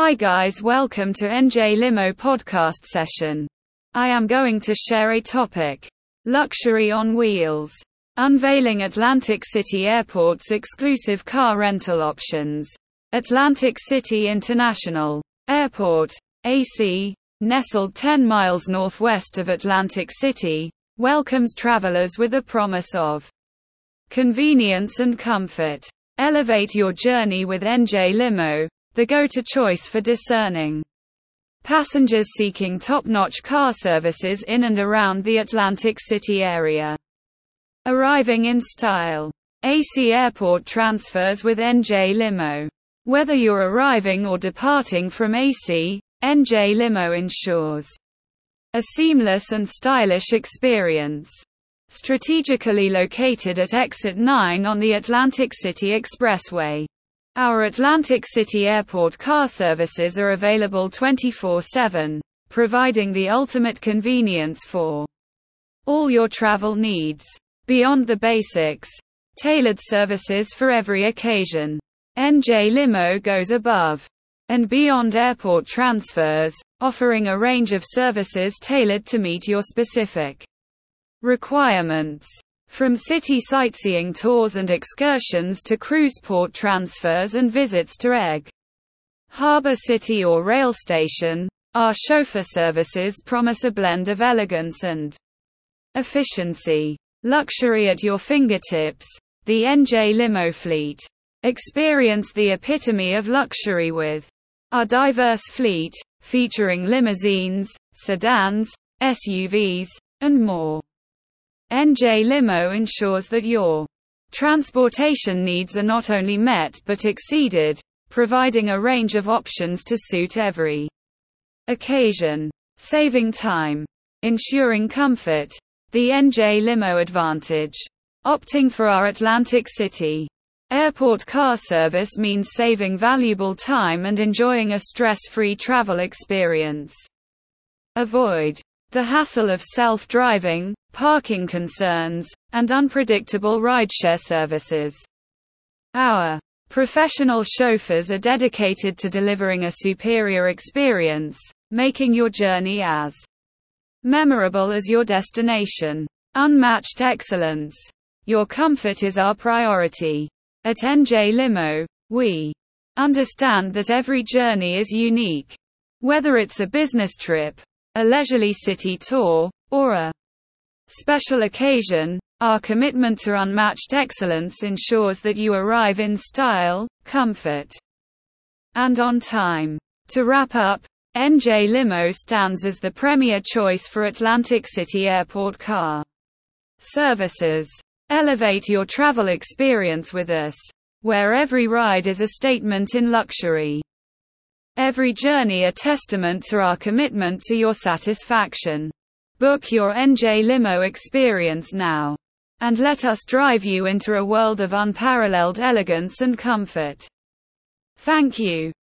Hi guys, welcome to NJ Limo podcast session. I am going to share a topic luxury on wheels. Unveiling Atlantic City Airport's exclusive car rental options. Atlantic City International Airport, ACY, nestled 10 miles northwest of Atlantic City, welcomes travelers with a promise of convenience and comfort. Elevate your journey with NJ Limo, the go-to choice for discerning passengers seeking top-notch car services in and around the Atlantic City area. Arriving in style. ACY Airport transfers with NJ Limo. Whether you're arriving or departing from ACY, NJ Limo ensures a seamless and stylish experience. Strategically located at Exit 9 on the Atlantic City Expressway. Our Atlantic City Airport car services are available 24 7, providing the ultimate convenience for all your travel needs. Beyond the basics, tailored services for every occasion. NJ Limo goes above and beyond airport transfers, offering a range of services tailored to meet your specific requirements. From city sightseeing tours and excursions to cruise port transfers and visits to Egg Harbor City or rail station, our chauffeur services promise a blend of elegance and efficiency. Luxury at your fingertips. The NJ Limo fleet. Experience the epitome of luxury with our diverse fleet, featuring limousines, sedans, SUVs, and more. NJ Limo ensures that your transportation needs are not only met but exceeded, providing a range of options to suit every occasion. Saving time, ensuring comfort. The NJ Limo Advantage. Opting for our Atlantic City Airport car service means saving valuable time and enjoying a stress free travel experience. Avoid the hassle of self driving, parking concerns, and unpredictable rideshare services. Our professional chauffeurs are dedicated to delivering a superior experience, making your journey as memorable as your destination. Unmatched excellence. Your comfort is our priority. At NJ Limo, we understand that every journey is unique. Whether it's a business trip, a leisurely city tour, or a special occasion, our commitment to unmatched excellence ensures that you arrive in style, comfort, and on time. To wrap up, NJ Limo stands as the premier choice for Atlantic City Airport car services. Elevate your travel experience with us, where every ride is a statement in luxury. Every journey a testament to our commitment to your satisfaction. Book your NJ Limo experience now. And let us drive you into a world of unparalleled elegance and comfort. Thank you.